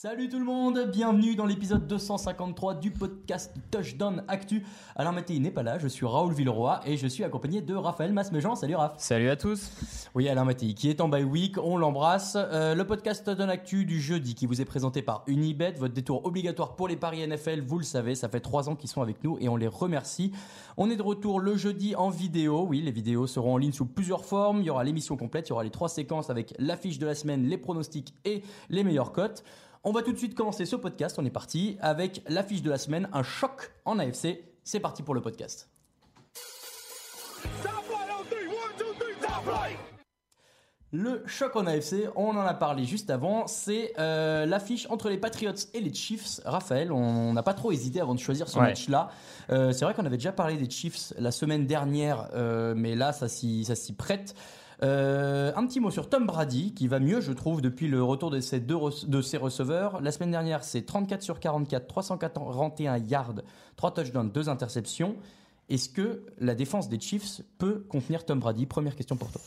Salut tout le monde, bienvenue dans l'épisode 253 du podcast Touchdown Actu. Alain Mattei n'est pas là, je suis Raoul Villeroy et je suis accompagné de Raphaël Masmejean. Salut Raph. Salut à tous. Oui, Alain Mattei qui est en bye week, on l'embrasse. Euh, le podcast Touchdown Actu du jeudi qui vous est présenté par Unibet, votre détour obligatoire pour les paris NFL, vous le savez, ça fait trois ans qu'ils sont avec nous et on les remercie. On est de retour le jeudi en vidéo, oui, les vidéos seront en ligne sous plusieurs formes, il y aura l'émission complète, il y aura les trois séquences avec l'affiche de la semaine, les pronostics et les meilleures cotes. On va tout de suite commencer ce podcast. On est parti avec l'affiche de la semaine, un choc en AFC. C'est parti pour le podcast. Le choc en AFC, on en a parlé juste avant, c'est euh, l'affiche entre les Patriots et les Chiefs. Raphaël, on n'a pas trop hésité avant de choisir ce Ouais. match-là. Euh, c'est vrai qu'on avait déjà parlé des Chiefs la semaine dernière, euh, mais là, ça s'y prête. Euh, un petit mot sur Tom Brady, qui va mieux, je trouve, depuis le retour de ses, deux receveurs. La semaine dernière, c'est 34 sur 44, 341 yards, 3 touchdowns, 2 interceptions. Est-ce que la défense des Chiefs peut contenir Tom Brady? Première question pour toi.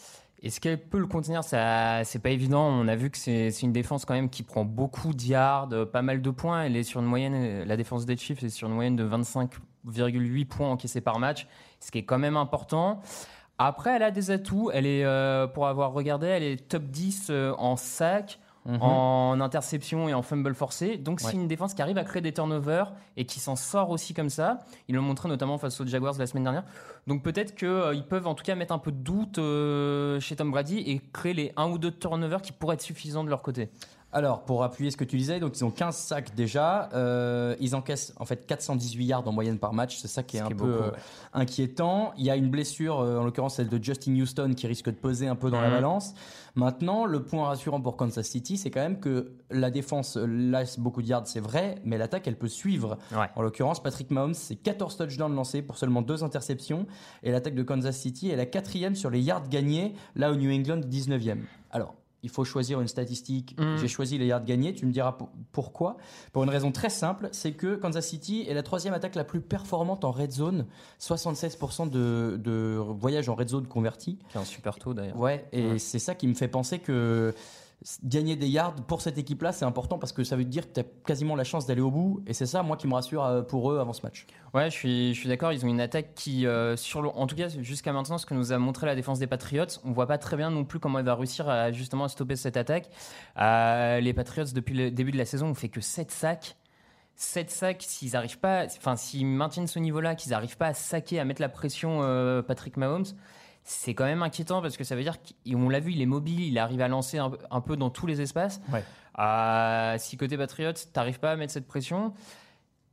Est-ce qu'elle peut le contenir? Ça, c'est pas évident. On a vu que c'est c'est une défense quand même qui prend beaucoup de yards, euh, pas mal de points. Elle est sur une moyenne, euh, la défense des Chiefs est sur une moyenne de 25,8 points encaissés par match, ce qui est quand même important. Après, elle a des atouts. Elle est, euh, pour avoir regardé, elle est top 10 euh, en sac, en interception et en fumble forcé. Donc, Ouais. c'est une défense qui arrive à créer des turnovers et qui s'en sort aussi comme ça. Ils l'ont montré notamment face aux Jaguars la semaine dernière. Donc, peut-être qu'ils peuvent en tout cas mettre un peu de doute euh, chez Tom Brady et créer les un ou deux turnovers qui pourraient être suffisants de leur côté. Alors, pour appuyer ce que tu disais, donc ils ont 15 sacs déjà. Euh, ils encaissent en fait 418 yards en moyenne par match. C'est ça qui est Ce un qui est peu beaucoup, euh, ouais. inquiétant. Il y a une blessure, euh, en l'occurrence celle de Justin Houston, qui risque de peser un peu dans la Mhm. balance. Maintenant, le point rassurant pour Kansas City, c'est quand même que la défense laisse beaucoup de yards, c'est vrai, mais l'attaque, elle peut suivre. Ouais. En l'occurrence, Patrick Mahomes, c'est 14 touchdowns lancés pour seulement deux interceptions. Et l'attaque de Kansas City est la quatrième sur les yards gagnés, là où New England est 19e. Alors, il faut choisir une statistique. Mhm. J'ai choisi les yards gagnés. Tu me diras pour- pourquoi. Pour une raison très simple, c'est que Kansas City est la troisième attaque la plus performante en red zone. 76% de, de voyages en red zone convertis. Qui est un super taux d'ailleurs. Ouais, et Ouais. c'est ça qui me fait penser que gagner des yards pour cette équipe-là, c'est important parce que ça veut dire que tu as quasiment la chance d'aller au bout. Et c'est ça, moi, qui me rassure euh, pour eux avant ce match. Ouais, je suis, d'accord. Ils ont une attaque qui, euh, sur en tout cas jusqu'à maintenant, ce que nous a montré la défense des Patriots, on voit pas très bien non plus comment elle va réussir à justement à stopper cette attaque. Euh, les Patriots depuis le début de la saison ont fait que 7 sacs. 7 sacs, s'ils arrivent pas, enfin s'ils maintiennent ce niveau-là, qu'ils n'arrivent pas à saquer, à mettre la pression Patrick Mahomes, c'est quand même inquiétant parce que ça veut dire qu'on l'a vu, il est mobile, il arrive à lancer un, un peu dans tous les espaces. Ouais. Euh, si côté Patriots, t'arrives pas à mettre cette pression,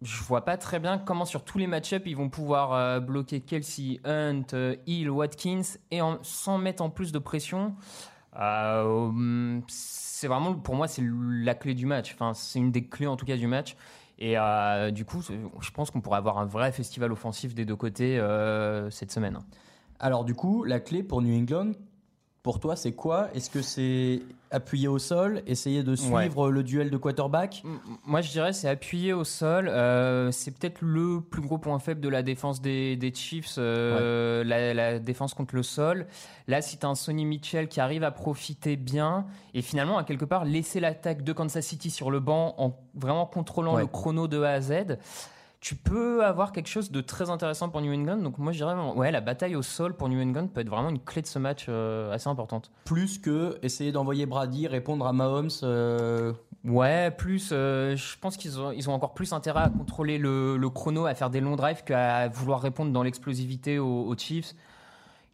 je vois pas très bien comment sur tous les match-ups ils vont pouvoir euh, bloquer Kelsey, Hunt, euh, Hill, Watkins et en- sans mettre en plus de pression. Euh, c'est vraiment pour moi c'est la clé du match. Enfin c'est une des clés en tout cas du match. Et du coup, je pense qu'on pourrait avoir un vrai festival offensif des deux côtés cette semaine. Alors, du coup, la clé pour New England, pour toi, c'est quoi? Est-ce que c'est appuyer au sol, essayer de suivre le duel de quarterback? Moi, je dirais c'est appuyer au sol. Euh, c'est peut-être le plus gros point faible de la défense des, des Chiefs, euh, la, la défense contre le sol. Là, si tu as un Sonny Mitchell qui arrive à profiter bien et finalement, à quelque part, laisser l'attaque de Kansas City sur le banc en vraiment contrôlant Ouais. le chrono de A à Z, tu peux avoir quelque chose de très intéressant pour New England. Donc, moi, je dirais, ouais, la bataille au sol pour New England peut être vraiment une clé de ce match euh, assez importante. Plus que essayer d'envoyer Brady répondre à Mahomes euh, Ouais, plus, euh, je pense qu'ils ont, ils ont encore plus intérêt à contrôler le, le chrono, à faire des longs drives qu'à vouloir répondre dans l'explosivité aux, aux Chiefs,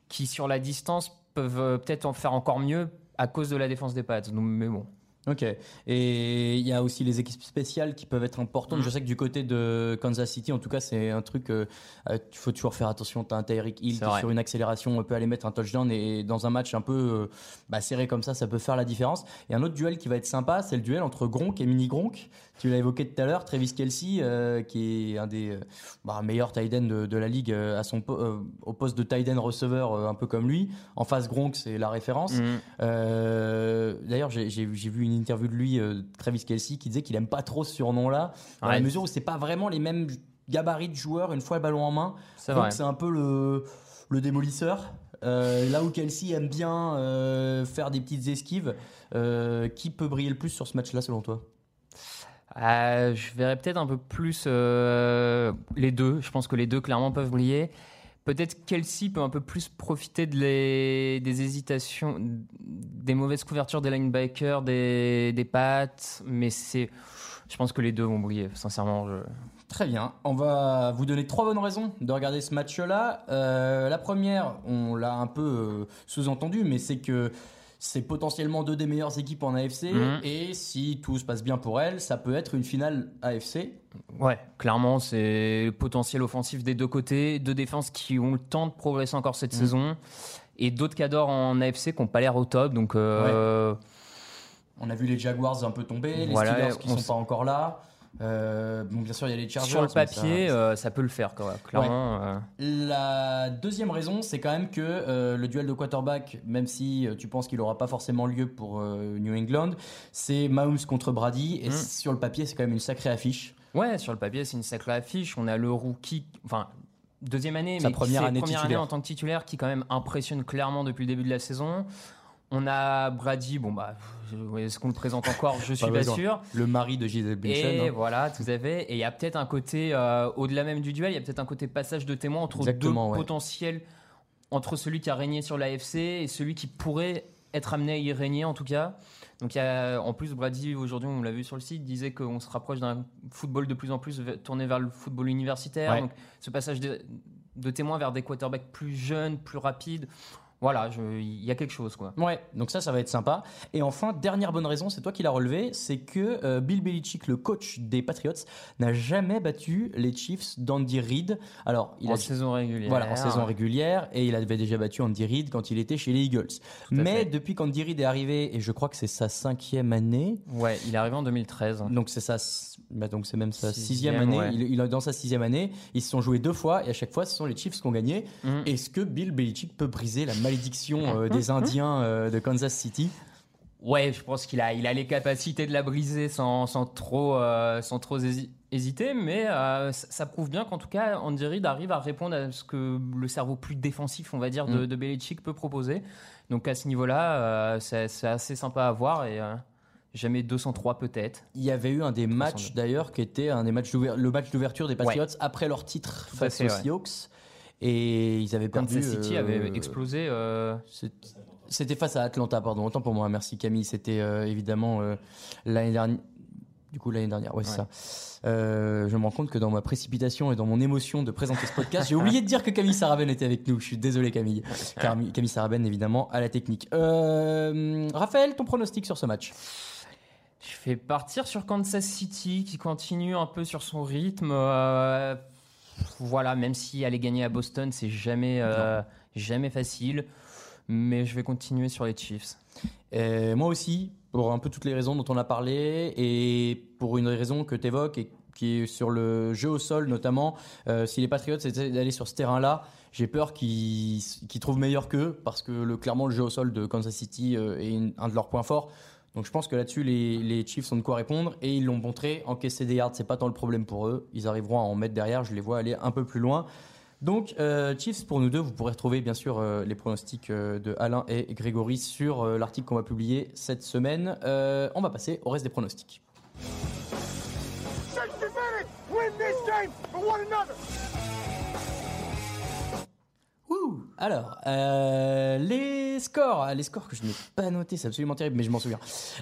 qui sur la distance peuvent peut-être en faire encore mieux à cause de la défense des Pats. Donc, mais bon. Ok. Et il y a aussi les équipes spéciales qui peuvent être importantes. Mm. Je sais que du côté de Kansas City, en tout cas, c'est un truc. euh, euh, Il faut toujours faire attention. T'as un Tyreek Hill qui, sur une accélération, peut aller mettre un touchdown. Et dans un match un peu euh, bah, serré comme ça, ça peut faire la différence. Et un autre duel qui va être sympa, c'est le duel entre Gronk et Mini Gronk. Tu l'as évoqué tout à l'heure, Travis Kelsey, euh, qui est un des euh, bah, meilleurs tight ends de, de la ligue euh, à son po- euh, au poste de tight end receveur, euh, un peu comme lui. En face, Gronk, c'est la référence. Mm. D'ailleurs, j'ai vu une interview de lui, Travis Kelsey, qui disait qu'il aime pas trop ce surnom-là, dans la mesure où c'est pas vraiment les mêmes gabarits de joueurs une fois le ballon en main. Donc c'est un peu le, le démolisseur. Euh, là où Kelsey aime bien euh, faire des petites esquives, euh, qui peut briller le plus sur ce match-là selon toi? Euh, je verrais peut-être un peu plus euh, les deux. Je pense que les deux clairement peuvent briller. Peut-être Kelsey peut un peu plus profiter de les- des hésitations, des mauvaises couvertures des linebackers, des, des pattes, mais c'est, je pense que les deux vont briller. Sincèrement. Très bien. On va vous donner trois bonnes raisons de regarder ce match-là. Euh, la première, on l'a un peu sous-entendu, mais c'est que c'est potentiellement deux des meilleures équipes en AFC. Mhm. Et si tout se passe bien pour elles, ça peut être une finale AFC. ouais, clairement, c'est le potentiel offensif des deux côtés, deux défenses qui ont le temps de progresser encore cette Mhm. saison, et d'autres cadors en AFC qui n'ont pas l'air au top. Donc euh, On a vu les Jaguars un peu tomber, les Voilà, Steelers qui on sont pas encore là. Euh, bon, bien sûr, il y a les Chargers. sur le ça- papier, euh, ça peut le faire, quoi. Clairement. euh, La deuxième raison, c'est quand même que le duel de quarterback, même si tu penses qu'il n'aura pas forcément lieu pour New England, c'est Mahomes contre Brady. Et Mm. sur le papier, c'est quand même une sacrée affiche. Ouais, sur le papier, c'est une sacrée affiche. On a le rookie, enfin, deuxième année, Sa mais première année première année en tant que titulaire, qui quand même impressionne clairement depuis le début de la saison. On a Brady, bon bah, est-ce qu'on le présente encore Je suis Pas pas sûr. Le mari de Gisèle Bündchen. Et hein. voilà, tout à fait. Et il y a peut-être un côté, euh, au-delà même du duel, il y a peut-être un côté passage de témoin entre Exactement, deux ouais. potentiels, entre celui qui a régné sur l'AFC et celui qui pourrait être amené à y régner en tout cas. Donc il y a, en plus, Brady, aujourd'hui, on l'a vu sur le site, disait qu'on se rapproche d'un football de plus en plus tourné vers le football universitaire. Ouais. Donc ce passage de, de témoin vers des quarterbacks plus jeunes, plus rapides, voilà, il y a quelque chose quoi. Ouais, donc ça, ça va être sympa. Et enfin, dernière bonne raison, c'est toi qui l'as relevé, c'est que euh, Bill Belichick, le coach des Patriots, n'a jamais battu les Chiefs d'Andy Reid. Alors, il en a saison régulière. Voilà, en saison régulière, et il avait déjà battu Andy Reid quand il était chez les Eagles. Mais fait. depuis qu'Andy Reid est arrivé, et je crois que c'est sa cinquième année, Ouais, il est arrivé en 2013. donc c'est sa, bah donc c'est même sa sixième, Sixième, année. ouais. Il, il est dans sa sixième année, ils se sont joués deux fois, et à chaque fois, ce sont les Chiefs qui ont gagné. Mhm. Est-ce que Bill Belichick peut briser la malédiction euh, des Indiens euh, de Kansas City Ouais, je pense qu'il a, il a les capacités de la briser sans, sans trop, euh, sans trop hési- hésiter, mais ça, ça prouve bien qu'en tout cas, Andy Reid arrive à répondre à ce que le cerveau plus défensif, on va dire, de, Mm. de Belichick peut proposer. Donc à ce niveau-là, c'est assez sympa à voir et jamais 203 peut-être. Il y avait eu un des matchs 302. d'ailleurs qui était un des matchs le match d'ouverture des Patriots après leur titre face aux. Seahawks. Et ils avaient perdu. Kansas City euh, avait explosé. euh, C'était face à Atlanta, pardon. Autant pour moi. Merci Camille. C'était euh, évidemment euh, l'année dernière. Du coup, l'année dernière, ouais, c'est Ouais. ça. Euh, je me rends compte que dans ma précipitation et dans mon émotion de présenter ce podcast, j'ai oublié de dire que Camille Saraben était avec nous. Je suis désolé, Camille. Camille, Camille Saraben, évidemment, à la technique. Euh, Raphaël, ton pronostic sur ce match? Je vais partir sur Kansas City qui continue un peu sur son rythme. euh, voilà, même si aller gagner à Boston, c'est jamais, euh, jamais facile. Mais je vais continuer sur les Chiefs. Euh, moi aussi, pour un peu toutes les raisons dont on a parlé et pour une raison que tu évoques et qui est sur le jeu au sol notamment, euh, si les Patriots étaient d'aller sur ce terrain-là, j'ai peur qu'ils trouvent meilleur qu'eux parce que le, clairement le jeu au sol de Kansas City euh, est un de leurs points forts. Donc je pense que là-dessus les, Chiefs ont de quoi répondre et ils l'ont montré. Encaisser des yards, c'est pas tant le problème pour eux. Ils arriveront à en mettre derrière. Je les vois aller un peu plus loin. Donc, euh, Chiefs pour nous deux, vous pourrez retrouver bien sûr euh, les pronostics euh, de Alain et Grégory sur l'article qu'on va publier cette semaine. On va passer au reste des pronostics. 60 minutes! Win this game for one another! Ouh Alors, euh, les scores, les scores que je n'ai pas notés, c'est absolument terrible, mais je m'en souviens.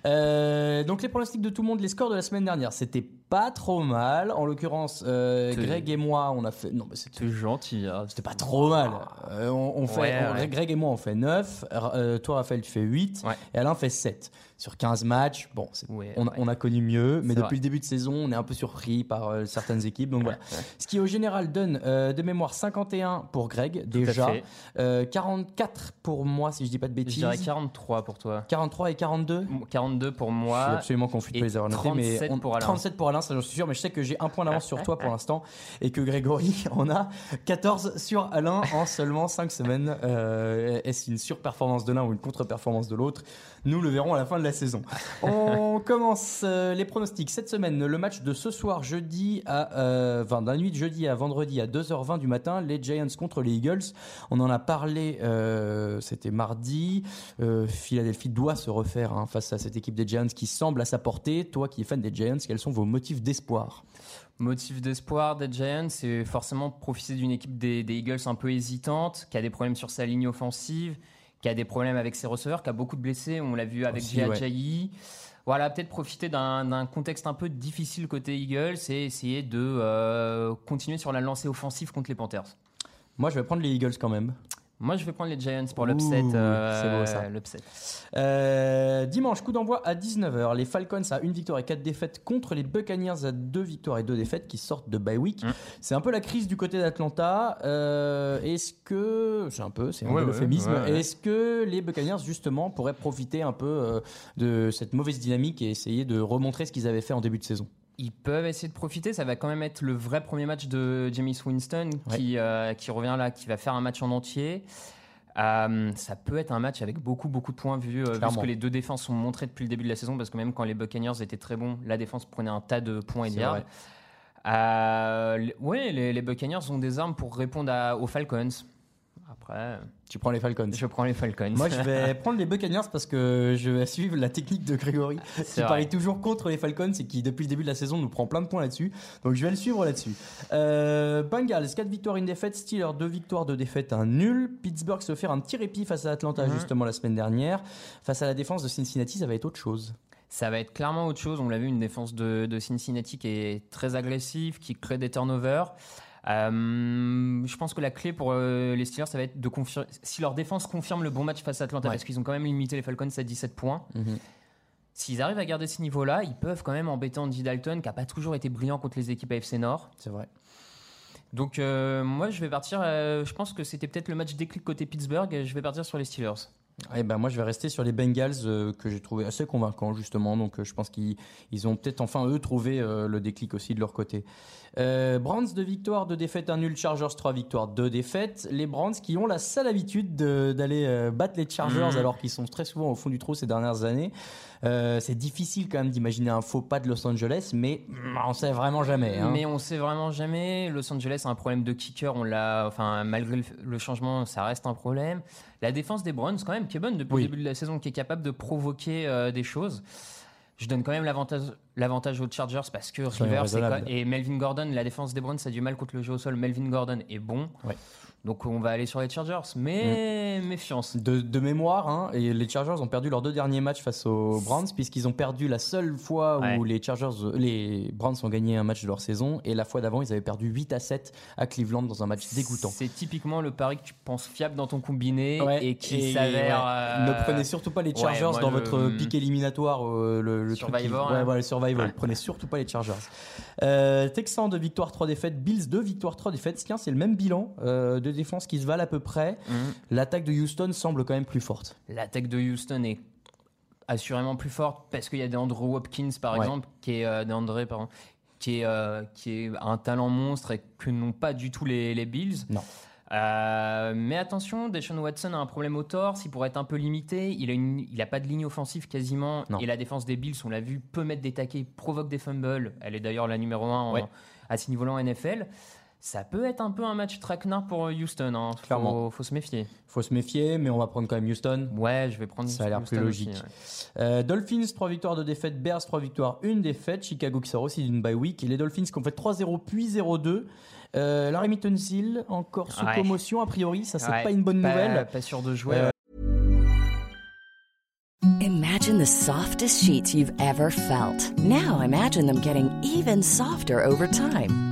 Euh, donc les pronostics de tout le monde, les scores de la semaine dernière, c'était pas trop mal. En l'occurrence, euh, Greg et moi, on a fait. Non, mais c'était gentil. hein. c'était pas trop mal. Euh, on, on fait, Ouais, on- ouais. Greg et moi, on fait 9. euh, toi, Raphaël, tu fais 8. Ouais. Et Alain fait 7. Sur 15 matchs, bon, on, a- ouais. on a connu mieux. Mais depuis vrai. le début de saison, on est un peu surpris par certaines équipes. Donc voilà. Ce qui, au général, donne de mémoire 51 pour Greg, déjà. Euh, 44 pour moi, si je dis pas de Je bêtises. dirais 43 pour toi. 43 et 42 42 pour Je suis moi. absolument confus de pas les avoir notés, mais 37 on- pour Alain. 37 pour Alain, ça j'en suis sûr, mais je sais que j'ai un point d'avance sur toi pour l'instant et que Grégory en a 14 sur Alain en seulement 5 semaines. Euh, Est-ce une surperformance de l'un ou une contre-performance de l'autre? Nous le verrons à la fin de la saison. On commence euh, les pronostics cette semaine. Le match de ce soir, jeudi à, euh, enfin, d'un nuit de jeudi à vendredi à 2h20 du matin, les Giants contre les Eagles. On en a parlé, euh, c'était mardi. Euh, Philadelphie doit se refaire hein, face à cette équipe des Giants qui semble à sa portée. Toi qui es fan des Giants, quels sont vos motifs d'espoir? Motif d'espoir des Giants, c'est forcément profiter d'une équipe des, des Eagles un peu hésitante, qui a des problèmes sur sa ligne offensive, qui a des problèmes avec ses receveurs, qui a beaucoup de blessés. On l'a vu avec Jay ouais. Voilà, peut-être profiter d'un d'un contexte un peu difficile côté Eagles et essayer de euh, continuer sur la lancée offensive contre les Panthers. Moi, je vais prendre les Eagles quand même. Moi, je vais prendre les Giants pour l'upset. euh, c'est beau, ça. Euh, dimanche, coup d'envoi à 19h. Les Falcons à une victoire et quatre défaites contre les Buccaneers à deux victoires et deux défaites qui sortent de bye week. Mm. C'est un peu la crise du côté d'Atlanta. Euh, est-ce que, c'est un peu, c'est un Ouais, peu ouais, l'euphémisme. ouais, ouais. Est-ce que les Buccaneers justement pourraient profiter un peu euh, de cette mauvaise dynamique et essayer de remontrer ce qu'ils avaient fait en début de saison? Ils peuvent essayer de profiter. Ça va quand même être le vrai premier match de James Winston qui, euh, qui revient là, qui va faire un match en entier. Euh, ça peut être un match avec beaucoup beaucoup de points vu, euh, vu ce que les deux défenses ont montré depuis le début de la saison parce que même quand les Buccaneers étaient très bons, la défense prenait un tas de points et de yards. Euh, les- ouais, les, les Buccaneers ont des armes pour répondre à- aux Falcons. Après, Tu prends les Falcons. je prends les Falcons. Moi, je vais prendre les Buccaneers parce que je vais suivre la technique de Grégory, qui vrai. parie toujours contre les Falcons et qui, depuis le début de la saison, nous prend plein de points là-dessus. Donc, je vais le suivre là-dessus. Euh, Bengals, 4 victoires, une défaite. Steelers, 2 victoires, 2 défaites, un nul. Pittsburgh se fait un petit répit face à Atlanta, Mhm. justement, la semaine dernière. Face à la défense de Cincinnati, ça va être autre chose. Ça va être clairement autre chose. On l'a vu, une défense de, de Cincinnati qui est très agressive, qui crée des turnovers. Euh, je pense que la clé pour euh, les Steelers, ça va être de confirmer. Si leur défense confirme le bon match face à Atlanta, Ouais. parce qu'ils ont quand même limité les Falcons à 17 points. S'ils arrivent à garder ce niveau-là, ils peuvent quand même embêter Andy Dalton, qui n'a pas toujours été brillant contre les équipes AFC Nord. C'est vrai. Donc, euh, moi, je vais partir. je pense que c'était peut-être le match déclic côté Pittsburgh. Je vais partir sur les Steelers. Eh ben moi je vais rester sur les Bengals euh, que j'ai trouvé assez convaincants justement donc euh, je pense qu'ils ils ont peut-être enfin eux trouvé euh, le déclic aussi de leur côté. Browns deux victoires, deux défaites, un nul. Chargers trois victoires, deux défaites. Les Browns qui ont la sale habitude de- d'aller battre les Chargers Mhm. alors qu'ils sont très souvent au fond du trou ces dernières années. Euh, c'est difficile quand même d'imaginer un faux pas de Los Angeles mais on sait vraiment jamais. hein. Mais on sait vraiment jamais. Los Angeles a un problème de kicker. On l'a, enfin, malgré le, changement, ça reste un problème. La défense des Browns, quand même, qui est bonne depuis Oui. le début de la saison, qui est capable de provoquer euh, des choses. Je donne quand même l'avantage, l'avantage aux Chargers parce que Rivers et Melvin Gordon, la défense des Browns, a du mal contre le jeu au sol. Melvin Gordon est bon. Ouais. Donc on va aller sur les Chargers. Mais Mm. méfiance. De, de mémoire, hein, et les Chargers ont perdu leurs deux derniers matchs face aux Browns, puisqu'ils ont perdu la seule fois où les Chargers, les Browns ont gagné un match de leur saison, et la fois d'avant, ils avaient perdu 8 à 7 à Cleveland dans un match dégoûtant. C'est typiquement le pari que tu penses fiable dans ton combiné Ouais, et qui s'avère. ouais, euh, Ne prenez surtout pas les Chargers dans votre pic éliminatoire, euh, le, le truc qui- Survivor, ouais, hein. le. Ouais. Prenez surtout pas les Chargers. Euh, Texans, 2 victoires, 3 défaites. Bills, 2 victoires, 3 défaites. Tiens, c'est le même bilan euh, de défense qui se valent à peu près. Mhm. L'attaque de Houston semble quand même plus forte. L'attaque de Houston est assurément plus forte parce qu'il y a des Andrew Hopkins par Ouais. exemple qui est euh, DeAndre, pardon, qui est euh, qui est un talent monstre et que n'ont pas du tout les, les Bills. Non. Euh, mais attention, Deshaun Watson a un problème au torse, il pourrait être un peu limité. Il a, une, il a pas de ligne offensive quasiment. Non. Et la défense des Bills, on l'a vu, peut mettre des taquets, provoque des fumbles. Elle est d'ailleurs la numéro 1 Ouais. à ce niveau-là en NFL. Ça peut être un peu un match traquenard pour Houston. Hein. Clairement. Faut, faut se méfier. Faut se méfier, mais on va prendre quand même Houston. Ouais, je vais prendre Ça a l'air Houston plus aussi, logique. ouais. Euh, Dolphins, 3 victoires, 2 défaites. Bears, 3 victoires, 1 défaite. Chicago qui sort aussi d'une bye week. Et les Dolphins qui ont fait 3-0 puis 0-2. Euh, Larry Tunsil, encore sous Ouais. commotion a priori. Ça, c'est Ouais, pas une bonne Pas- nouvelle. Pas sûr de jouer. Euh, Imagine the softest sheets you've ever felt. Now imagine them getting even softer over time.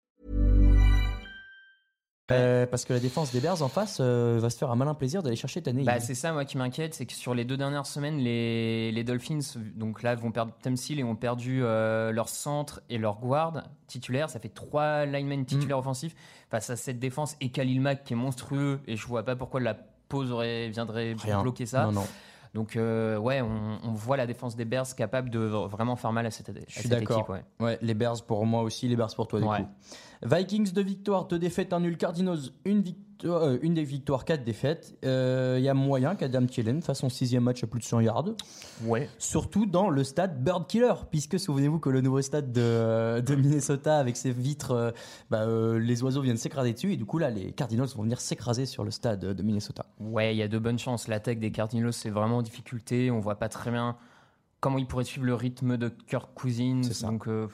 Euh, parce que la défense des Bears en face euh, va se faire un malin plaisir d'aller chercher Tannehill. Bah, c'est ça, moi, qui m'inquiète, c'est que sur les deux dernières semaines, les, les Dolphins, donc là, vont perdre Temsil et ont perdu euh, leur centre et leur guard titulaire. Ça fait trois linemen titulaires offensifs face à cette défense et Khalil Mack qui est monstrueux. Et je vois pas pourquoi la pause aurait, viendrait Rien. bloquer ça. Non, non. Donc, euh, ouais, on, on voit la défense des Bears capable de vraiment faire mal à cette, à Je suis d'accord. Ouais. Ouais, les Bears pour moi aussi, les Bears pour toi du Ouais. coup. Vikings deux victoires, deux défaites, un nul. Cardinals une victoire, euh, une des victoires, quatre défaites. Euh, Il y a moyen qu'Adam Thielen fasse son sixième match à plus de 100 yards. Ouais. Surtout dans le stade Bird Killer, puisque souvenez-vous que le nouveau stade de, de Minnesota avec ses vitres, euh, bah, euh, les oiseaux viennent s'écraser dessus et du coup là les Cardinals vont venir s'écraser sur le stade de Minnesota. Ouais, il y a de bonnes chances. L'attaque des Cardinals, c'est vraiment en difficulté. On voit pas très bien comment ils pourraient suivre le rythme de Kirk Cousins. C'est ça. Donc, euh,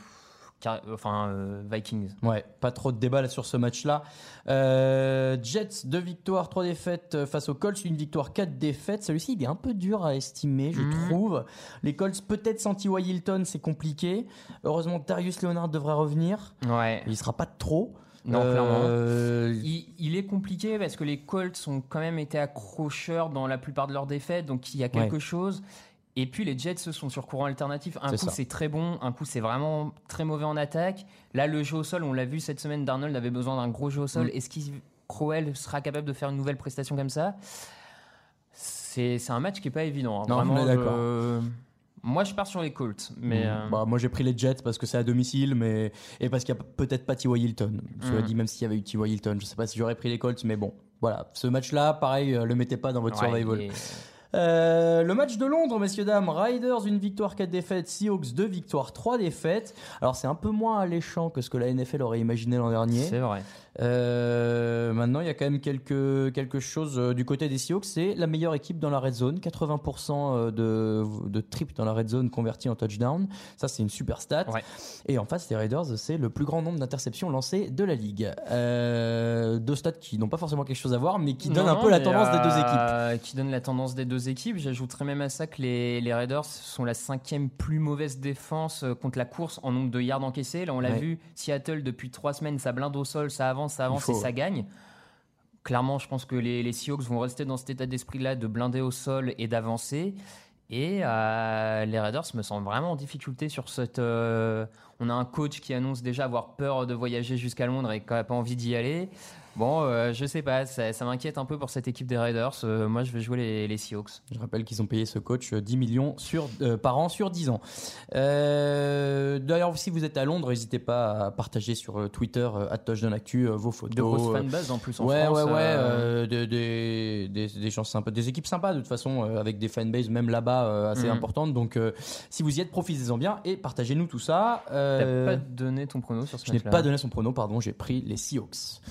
car- enfin, euh, Vikings. Ouais, pas trop de débat là sur ce match-là. Euh, Jets, deux victoires, trois défaites euh, face aux Colts, une victoire, quatre défaites. Celui-ci, il est un peu dur à estimer, je Mhm. trouve. Les Colts, peut-être sans T.Y. Hilton, c'est compliqué. Heureusement Darius Leonard devrait revenir. Ouais. Il sera pas trop. Non, clairement. Il, il est compliqué parce que les Colts ont quand même été accrocheurs dans la plupart de leurs défaites, donc il y a quelque Ouais. chose. Et puis les Jets se sont sur courant alternatif. Un coup c'est très bon, un coup c'est vraiment très mauvais en attaque. Là le jeu au sol, on l'a vu cette semaine, Darnold avait besoin d'un gros jeu au sol. Mm. Est-ce qu'il Crowell sera capable de faire une nouvelle prestation comme ça? C'est un match qui est pas évident. hein. Non, Vraiment, d'accord. je- Moi je pars sur les Colts, mais Mm. euh, Bah, moi j'ai pris les Jets parce que c'est à domicile mais et parce qu'il y a peut-être pas T.Y. Hilton. Cela Mm. dit même s'il y avait eu T.Y. Hilton, je sais pas si j'aurais pris les Colts mais bon. Voilà, ce match-là, pareil, euh, le mettez pas dans votre ouais, survival. Euh, le match de Londres, messieurs dames, Riders une victoire, 4 défaites, Seahawks deux victoires, 3 défaites. Alors c'est un peu moins alléchant que ce que la NFL aurait imaginé l'an dernier. c'est vrai. Euh, maintenant, il y a quand même quelque, quelque chose euh, du côté des Seahawks. C'est la meilleure équipe dans la red zone. 80% euh, de, de trips dans la red zone convertis en touchdown. Ça, c'est une super stat. Ouais. Et en face, les Raiders, c'est le plus grand nombre d'interceptions lancées de la ligue. Euh, deux stats qui n'ont pas forcément quelque chose à voir, mais qui donnent un non, peu la tendance des deux équipes. Qui donne la tendance des deux équipes. J'ajouterais même à ça que les, les Raiders sont la cinquième plus mauvaise défense contre la course en nombre de yards encaissés. Là, on l'a Ouais. vu, Seattle, depuis trois semaines, ça blinde au sol, ça avance, ça avance faut, et ça ouais. gagne. Clairement, je pense que les, les Seahawks vont rester dans cet état d'esprit-là de blinder au sol et d'avancer. Et euh, les Raiders me semblent vraiment en difficulté sur cette. euh, on a un coach qui annonce déjà avoir peur de voyager jusqu'à Londres et qui n'a pas envie d'y aller. Bon, euh, je sais pas, ça, ça m'inquiète un peu pour cette équipe des Raiders. Euh, moi, je vais jouer les, les Seahawks. Je rappelle qu'ils ont payé ce coach euh, 10 millions sur, euh, par an sur 10 ans. Euh, D'ailleurs, si vous êtes à Londres, n'hésitez pas à partager sur euh, Twitter, euh, @touchdownactu, euh, vos photos. De grosses euh, fanbases en plus en ouais, France. ouais, ouais, euh, euh, des, des, des, des gens sympas, des équipes sympas de toute façon, euh, avec des fanbases même là-bas euh, assez Mhm. importantes. Donc, euh, si vous y êtes, profitez-en bien et partagez-nous tout ça. T'as Euh, pas donné ton prono sur ce je n'ai pas donné son prono, pardon, j'ai pris les Seahawks.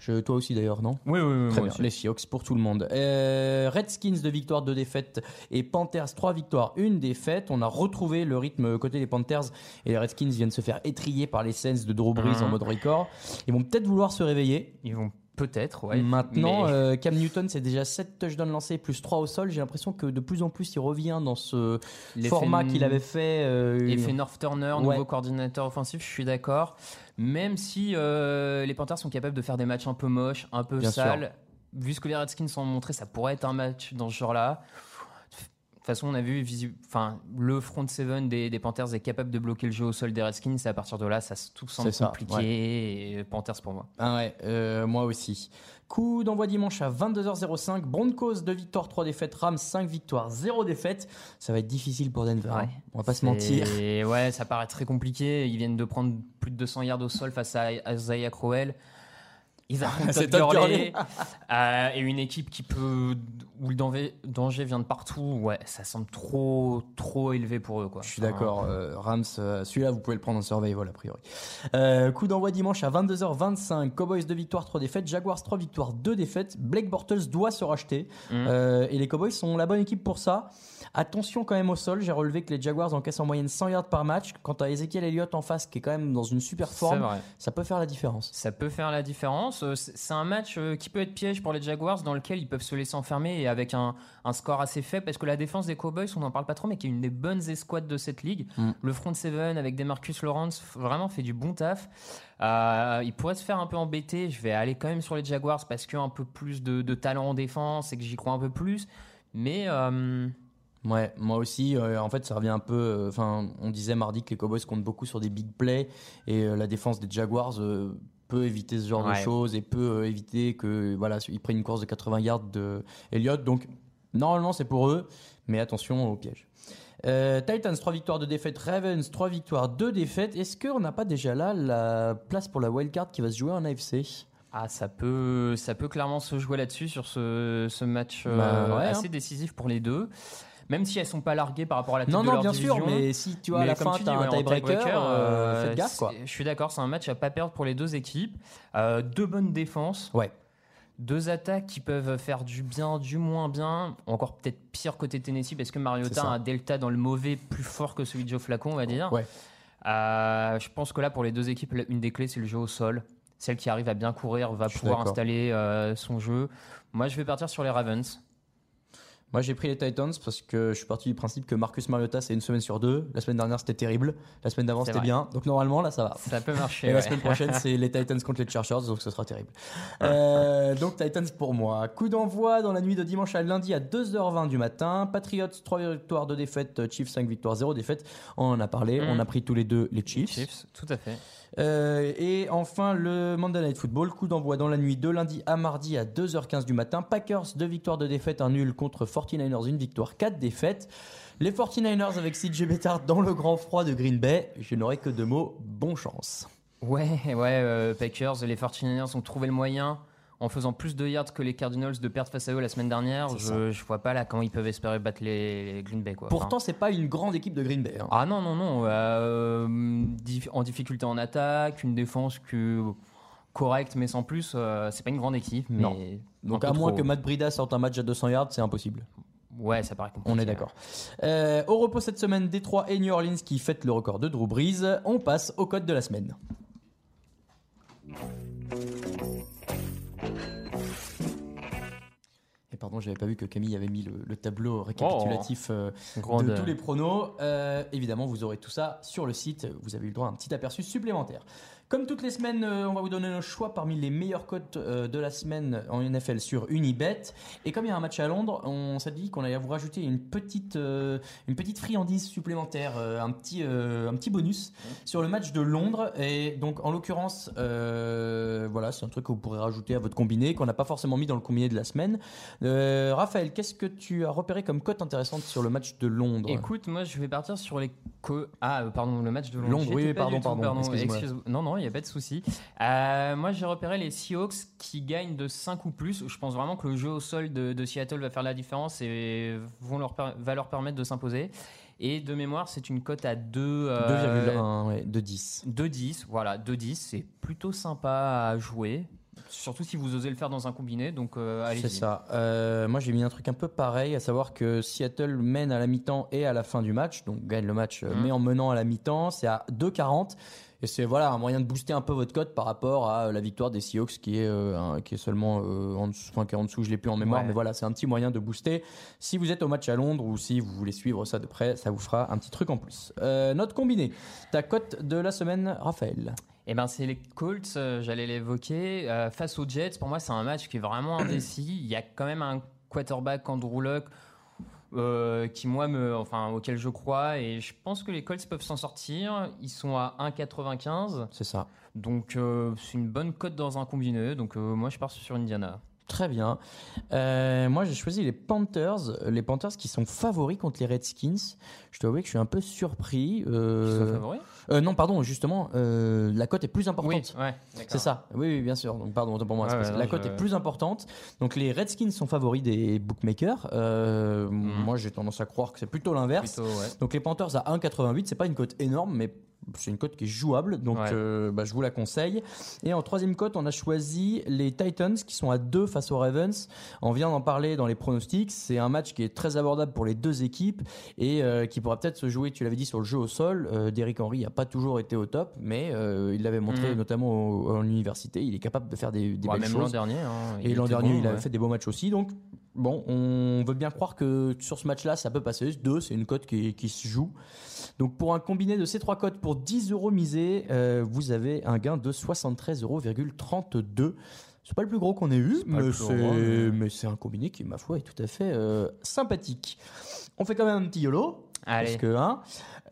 Je, toi aussi d'ailleurs, non? Oui, oui, oui. Très bien, les Seahawks pour tout le monde. Euh, Redskins, deux victoires, deux défaites. Et Panthers, trois victoires, une défaite. On a retrouvé le rythme côté des Panthers. Et les Redskins viennent se faire étrier par les Saints de Drew Brees Mhm. en mode record. Ils vont peut-être vouloir se réveiller. Ils vont peut-être, ouais. Maintenant, mais- euh, Cam Newton, c'est déjà 7 touchdowns lancés, plus 3 au sol. J'ai l'impression que de plus en plus, il revient dans ce format qu'il avait fait. euh, Effet North Turner, Ouais. nouveau coordinateur offensif, je suis d'accord. Même si euh, les Panthers sont capables de faire des matchs un peu moches, un peu Bien sales, vu ce que les Redskins ont montré, ça pourrait être un match dans ce genre-là. Toute façon, on a vu enfin, le front seven des, des Panthers est capable de bloquer le jeu au sol des Redskins. Et à partir de là, ça se- tout semble ça, compliqué. Et Panthers pour moi. Ah ouais, euh, moi aussi. Coup d'envoi dimanche à 22h05. Broncos 2 victoires, 3 défaites. Rams 5 victoires, 0 défaites. Ça va être difficile pour Denver. hein. On va pas se mentir. Et ouais, ça paraît très compliqué. Ils viennent de prendre plus de 200 yards au sol face à Isaiah Crowell. Ils affrontent Todd Gurley euh, et une équipe qui peut où le danger, danger vient de partout. Ouais, ça semble trop trop élevé pour eux quoi. Je suis Enfin, d'accord. euh, Rams, euh, celui-là, vous pouvez le prendre en survival a priori. Euh, coup d'envoi dimanche à 22h25. Cowboys 2 victoires, 3 défaites. Jaguars 3 victoires, 2 défaites. Blake Bortles doit se racheter. Euh, et les Cowboys sont la bonne équipe pour ça. Attention quand même au sol. J'ai relevé que les Jaguars encaissent en moyenne 100 yards par match. Quant à Ezekiel Elliott en face, qui est quand même dans une super forme, ça peut faire la différence. Ça peut faire la différence. C'est un match qui peut être piège pour les Jaguars dans lequel ils peuvent se laisser enfermer et avec un, un score assez faible parce que la défense des Cowboys, on n'en parle pas trop, mais qui est une des bonnes escouades de cette ligue. Mm. Le front seven avec des Marcus Lawrence vraiment fait du bon taf. Euh, il pourrait se faire un peu embêter. Je vais aller quand même sur les Jaguars parce qu'il y a un peu plus de, de talent en défense et que j'y crois un peu plus. Mais euh, Ouais, moi aussi. euh, en fait, ça revient un peu. euh, Enfin, on disait mardi que les Cowboys comptent beaucoup sur des big plays et euh, la défense des Jaguars peut éviter ce genre de choses et peut euh, éviter que voilà, ils prennent une course de 80 yards de Elliott. Donc, normalement, c'est pour eux, mais attention au piège. Euh, Titans 3 victoires, 2 défaites. Ravens 3 victoires, 2 défaites. Est-ce qu'on n'a pas déjà là la place pour la wildcard qui va se jouer en AFC ah, ça peut, ça peut clairement se jouer là-dessus sur ce, ce match euh, Bah, ouais, assez décisif pour les deux. Même si elles sont pas larguées par rapport à la tête Non, de non, leur bien sûr, mais si tu vois à la fin, tu as un tiebreaker, euh, faites gaffe quoi. Je suis d'accord, c'est un match à pas perdre pour les deux équipes. Euh, deux bonnes défenses, Ouais. deux attaques qui peuvent faire du bien, du moins bien. Encore peut-être pire côté Tennessee parce que Mariota a un delta dans le mauvais plus fort que celui de Joe Flacon, on va dire. Ouais. Euh, je pense que là, pour les deux équipes, une des clés, c'est le jeu au sol. Celle qui arrive à bien courir va pouvoir installer euh, son jeu. Moi, je vais partir sur les Ravens. Moi, j'ai pris les Titans parce que je suis parti du principe que Marcus Mariota, c'est une semaine sur deux. La semaine dernière, c'était terrible. La semaine d'avant, c'était bien. Donc, normalement, là, ça va. Ça peut marcher. Et la semaine prochaine, c'est les Titans contre les Chargers, donc ce sera terrible. Euh, donc, Titans pour moi. Coup d'envoi dans la nuit de dimanche à lundi à 2h20 du matin. Patriots, 3 victoires, 2 défaites. Chiefs, 5 victoires, 0 défaites. On en a parlé. Mm. On a pris tous les deux les Chiefs. Chiefs, tout à fait. Euh, et enfin, le Monday Night Football, coup d'envoi dans la nuit de lundi à mardi à 2h15 du matin. Packers, 2 victoires, 2 défaites, un nul contre 49ers, une victoire, 4 défaites. Les 49ers avec CJ Bettard dans le grand froid de Green Bay. Je n'aurai que deux mots, bon chance. Ouais, ouais, euh, Packers, les 49ers ont trouvé le moyen en faisant plus de yards que les Cardinals de perdre face à eux la semaine dernière. Je, je vois pas là comment ils peuvent espérer battre les, les Green Bay. Quoi. Enfin, Pourtant, c'est pas une grande équipe de Green Bay. hein. ah non, non, non. euh, en difficulté en attaque, une défense que correcte mais sans plus. euh, c'est pas une grande équipe. Mais Non. Donc, à moins trop. que Matt Brida sorte un match à 200 yards, c'est impossible. Ouais, ça paraît compliqué. On est d'accord. Euh, au repos cette semaine, Détroit et New Orleans qui fêtent le record de Drew Brees. On passe au code de la semaine. Et pardon, j'avais pas vu que Camille avait mis le, le tableau récapitulatif euh, Grande- de tous les pronos. Euh, évidemment, vous aurez tout ça sur le site. Vous avez eu le droit à un petit aperçu supplémentaire. Comme toutes les semaines, euh, on va vous donner nos choix parmi les meilleures cotes euh, de la semaine en NFL sur Unibet. Et comme il y a un match à Londres, on s'est dit qu'on allait vous rajouter une petite, euh, une petite friandise supplémentaire, un, petit, un petit bonus sur le match de Londres. Et donc, en l'occurrence, euh, voilà, c'est un truc que vous pourrez rajouter à votre combiné, qu'on n'a pas forcément mis dans le combiné de la semaine. Euh, Raphaël, qu'est-ce que tu as repéré comme cote intéressante sur le match de Londres? Écoute, moi je vais partir sur les co- ah pardon le match de Londres. Londres, oui, pardon, pardon, excuse-moi. excuse- non non, il y a pas de souci. Euh, moi j'ai repéré les Seahawks qui gagnent de 5 ou plus. Je pense vraiment que le jeu au sol de, de Seattle va faire la différence et vont leur va leur permettre de s'imposer. Et de mémoire, c'est une cote à 2 euh, 2,1 ouais, de 10. 2-10, voilà, 2-10, c'est plutôt sympa à jouer. Surtout si vous osez le faire dans un combiné, donc euh, allez-y. C'est ça. Euh, moi, j'ai mis un truc un peu pareil, à savoir que Seattle mène à la mi-temps et à la fin du match, donc gagne le match, euh, Mhm. mais en menant à la mi-temps, c'est à 2,40. Et c'est voilà un moyen de booster un peu votre cote par rapport à la victoire des Seahawks qui est euh, qui est seulement euh, en dessous, enfin, qui est en dessous, je l'ai plus en mémoire, Ouais. mais voilà, c'est un petit moyen de booster. Si vous êtes au match à Londres ou si vous voulez suivre ça de près, ça vous fera un petit truc en plus. Euh, notre combiné, ta cote de la semaine, Raphaël? Eh ben, c'est les Colts, euh, j'allais l'évoquer. Euh, face aux Jets, pour moi, c'est un match qui est vraiment indécis. Il y a quand même un quarterback, Andrew Luck. euh, qui moi me, enfin auquel je crois et je pense que les Colts peuvent s'en sortir. Ils sont à 1,95, C'est ça. donc c'est une bonne cote dans un combiné. Donc moi je pars sur Indiana. Très bien. Euh, moi, j'ai choisi les Panthers. Les Panthers qui sont favoris contre les Redskins. Je dois avouer que je suis un peu surpris. euh, Ils sont favoris? euh, non, pardon, justement, euh, la cote est plus importante. Oui, ouais. C'est ça, oui, oui, bien sûr. Donc, pardon, pour moi. Ouais, c'est parce ouais, que la cote je- est plus importante. Donc, les Redskins sont favoris des bookmakers. Euh, Mhm. Moi, j'ai tendance à croire que c'est plutôt l'inverse. Donc, les Panthers à 1,88, c'est pas une cote énorme, mais c'est une cote qui est jouable. Donc, Ouais. euh, bah, je vous la conseille. Et en troisième cote, on a choisi les Titans qui sont à 2 face aux Ravens. On vient d'en parler dans les pronostics. C'est un match qui est très abordable pour les deux équipes et euh, qui pourra peut-être se jouer, tu l'avais dit, sur le jeu au sol. Euh, Derrick Henry n'a pas toujours été au top, mais euh, il l'avait montré Mhm. notamment en université. Il est capable de faire des, des Ouais, belles même l'an choses. dernier. hein, Et l'an dernier, bon, il avait ouais. fait des beaux matchs aussi. Donc, bon, on veut bien croire que sur ce match-là, ça peut passer. 2, c'est une cote qui, qui se joue. Donc, pour un combiné de ces trois cotes, pour 10 euros misés, euh, vous avez un gain de 73,32 euros. C'est pas le plus gros qu'on ait eu, mais c'est, mais- mais c'est un combiné qui, ma foi, est tout à fait euh, sympathique. On fait quand même un petit YOLO. Allez. Parce que, hein,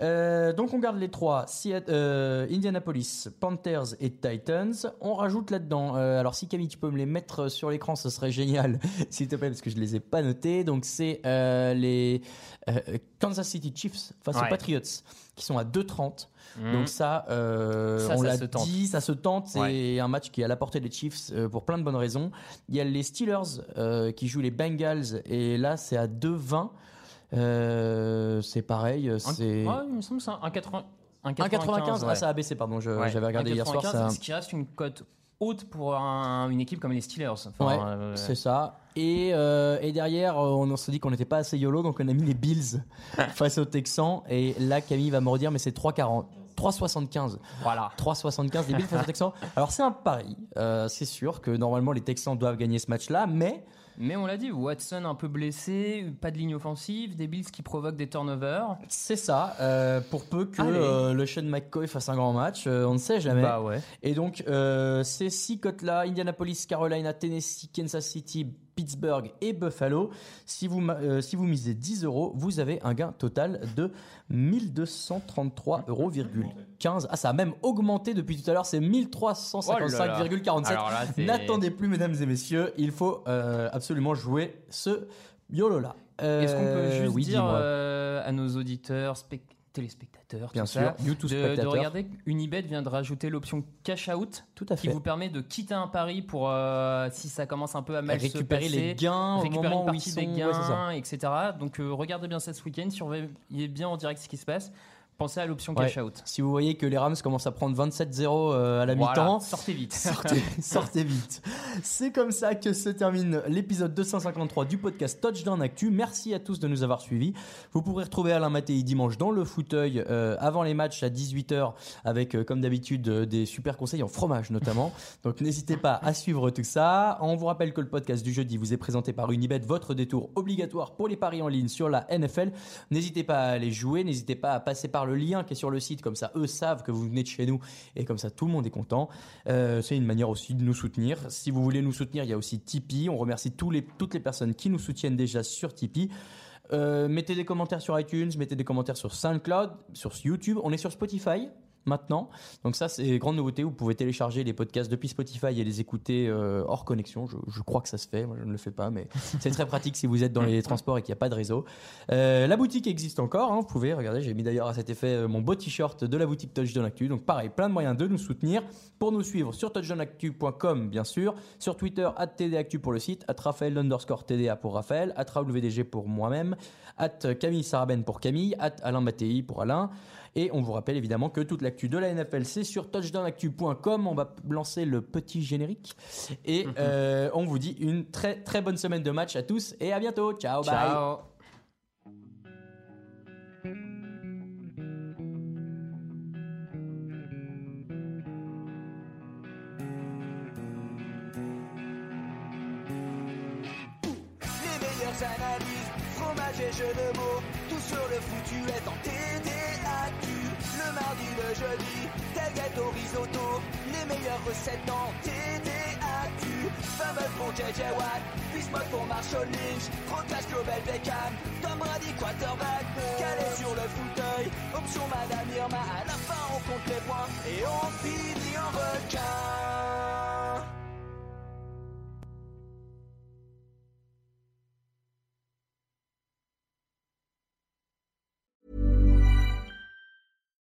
euh, donc on garde les trois, Seattle- euh, Indianapolis, Panthers et Titans. On rajoute là-dedans, euh, alors si Camille tu peux me les mettre sur l'écran, ce serait génial, s'il te plaît, parce que je les ai pas notés. Donc c'est les Kansas City Chiefs face aux Ouais. Patriots, qui sont à 2,30. Mhm. Donc ça, euh, Ça, on l'a tente. dit, ça se tente. C'est Ouais. un match qui est à la portée des Chiefs euh, pour plein de bonnes raisons. Il y a les Steelers euh, qui jouent les Bengals et là c'est à 2,20. Euh, c'est pareil, Un- c'est Ouais, il me semble que c'est un 80 un 1,95. ouais. Ah, ça a baissé, pardon. je- Ouais, J'avais regardé hier soir. 1,95, Ça... Ce qui reste une cote haute pour un- une équipe comme les Steelers. Enfin, Ouais, euh, c'est ça. Et, euh, et derrière, euh, on s'est dit qu'on n'était pas assez YOLO, donc on a mis les Bills face aux Texans. Et là, Camille va me redire, mais c'est 3,40. 3,75. Voilà. 3,75 des Bills face aux Texans. Alors, c'est un pari. Euh, c'est sûr que normalement, les Texans doivent gagner ce match-là, mais Mais on l'a dit, Watson un peu blessé, pas de ligne offensive, des Bills qui provoquent des turnovers. c'est ça. Euh, pour peu que euh, le Sean McCoy fasse un grand match, euh, on ne sait jamais. Bah ouais. Et donc, ces six cotes-là, Indianapolis, Carolina, Tennessee, Kansas City, Pittsburgh et Buffalo, si vous, euh, si vous misez 10 euros, vous avez un gain total de 1233,15 euros. Ah, ça a même augmenté depuis tout à l'heure, c'est 1355,47. Alors là, c'est- N'attendez plus, mesdames et messieurs, il faut euh, absolument jouer ce YOLO-là. Est-ce qu'on peut Euh, juste oui, dire euh, à nos auditeurs, spec- téléspectateurs, Bien tout sûr, ça, YouTube de, de regarder qu'Unibet vient de rajouter l'option cash out Tout à qui fait. vous permet de quitter un pari pour si si ça commence un peu à mal se récupérer passer, les gains au récupérer moment une où ils sont... des ouais, gains, etc. Donc euh, regardez bien ça ce week-end, surveillez bien en direct ce qui se passe. Pensez à l'option Ouais. cash out. Si vous voyez que les Rams commencent à prendre 27-0 euh, à la Voilà, mi-temps, sortez vite. sortez, sortez vite. C'est comme ça que se termine l'épisode 253 du podcast Touchdown Actu. Merci à tous de nous avoir suivis. Vous pourrez retrouver Alain Mattei dimanche dans le fauteuil euh, avant les matchs à 18h avec, euh, comme d'habitude, euh, des super conseils en fromage notamment. Donc n'hésitez pas à suivre tout ça. On vous rappelle que le podcast du jeudi vous est présenté par Unibet, votre détour obligatoire pour les paris en ligne sur la NFL. N'hésitez pas à aller jouer, n'hésitez pas à passer par le lien qui est sur le site, comme ça eux savent que vous venez de chez nous et comme ça tout le monde est content. Euh, c'est une manière aussi de nous soutenir. Si vous voulez nous soutenir, il y a aussi Tipeee. On remercie tous les, toutes les personnes qui nous soutiennent déjà sur Tipeee. Euh, mettez des commentaires sur iTunes, mettez des commentaires sur SoundCloud, sur YouTube. On est sur Spotify maintenant. Donc ça, c'est grande nouveauté. Vous pouvez télécharger les podcasts depuis Spotify et les écouter euh, hors connexion. Je, crois que ça se fait. Moi, je ne le fais pas, mais c'est très pratique si vous êtes dans les transports et qu'il n'y a pas de réseau. Euh, la boutique existe encore. hein. Vous pouvez regarder. J'ai mis d'ailleurs à cet effet euh, mon beau t-shirt de la boutique Touchdown Actu. Donc pareil, plein de moyens de nous soutenir. Pour nous suivre sur touchdownactu.com, bien sûr. Sur Twitter, @tdactu pour le site, Raphaël underscore TDA pour Raphaël, VDG pour moi-même, Camille Saraben pour Camille, Alain Mattei pour Alain. Et on vous rappelle évidemment que toute l'actu de la NFL, c'est sur touchdownactu.com. On va lancer le petit générique. Et euh, on vous dit une très très bonne semaine de match à tous et à bientôt. Ciao, bye. Ciao. Les meilleures analyses, fromage et jeux de mots, tout sur le foutu est en jeudi, tailgate au risotto, les meilleures recettes en TDAQ. fumble pour JJ Watt, Bismuth pour Marshall Lynch, Proclash Global Beckham, Tom Brady quarterback, calé sur le fauteuil, option Madame Irma, à la fin on compte les points et on finit en requin.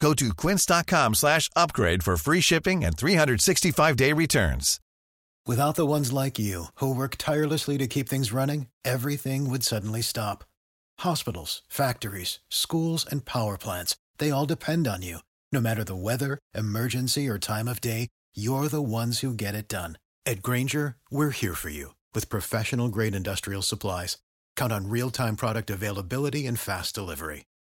Go to quince.com slash upgrade for free shipping and 365-day returns. Without the ones like you, who work tirelessly to keep things running, everything would suddenly stop. Hospitals, factories, schools, and power plants, they all depend on you. No matter the weather, emergency, or time of day, you're the ones who get it done. At Granger, we're here for you with professional grade industrial supplies. Count on real time product availability and fast delivery.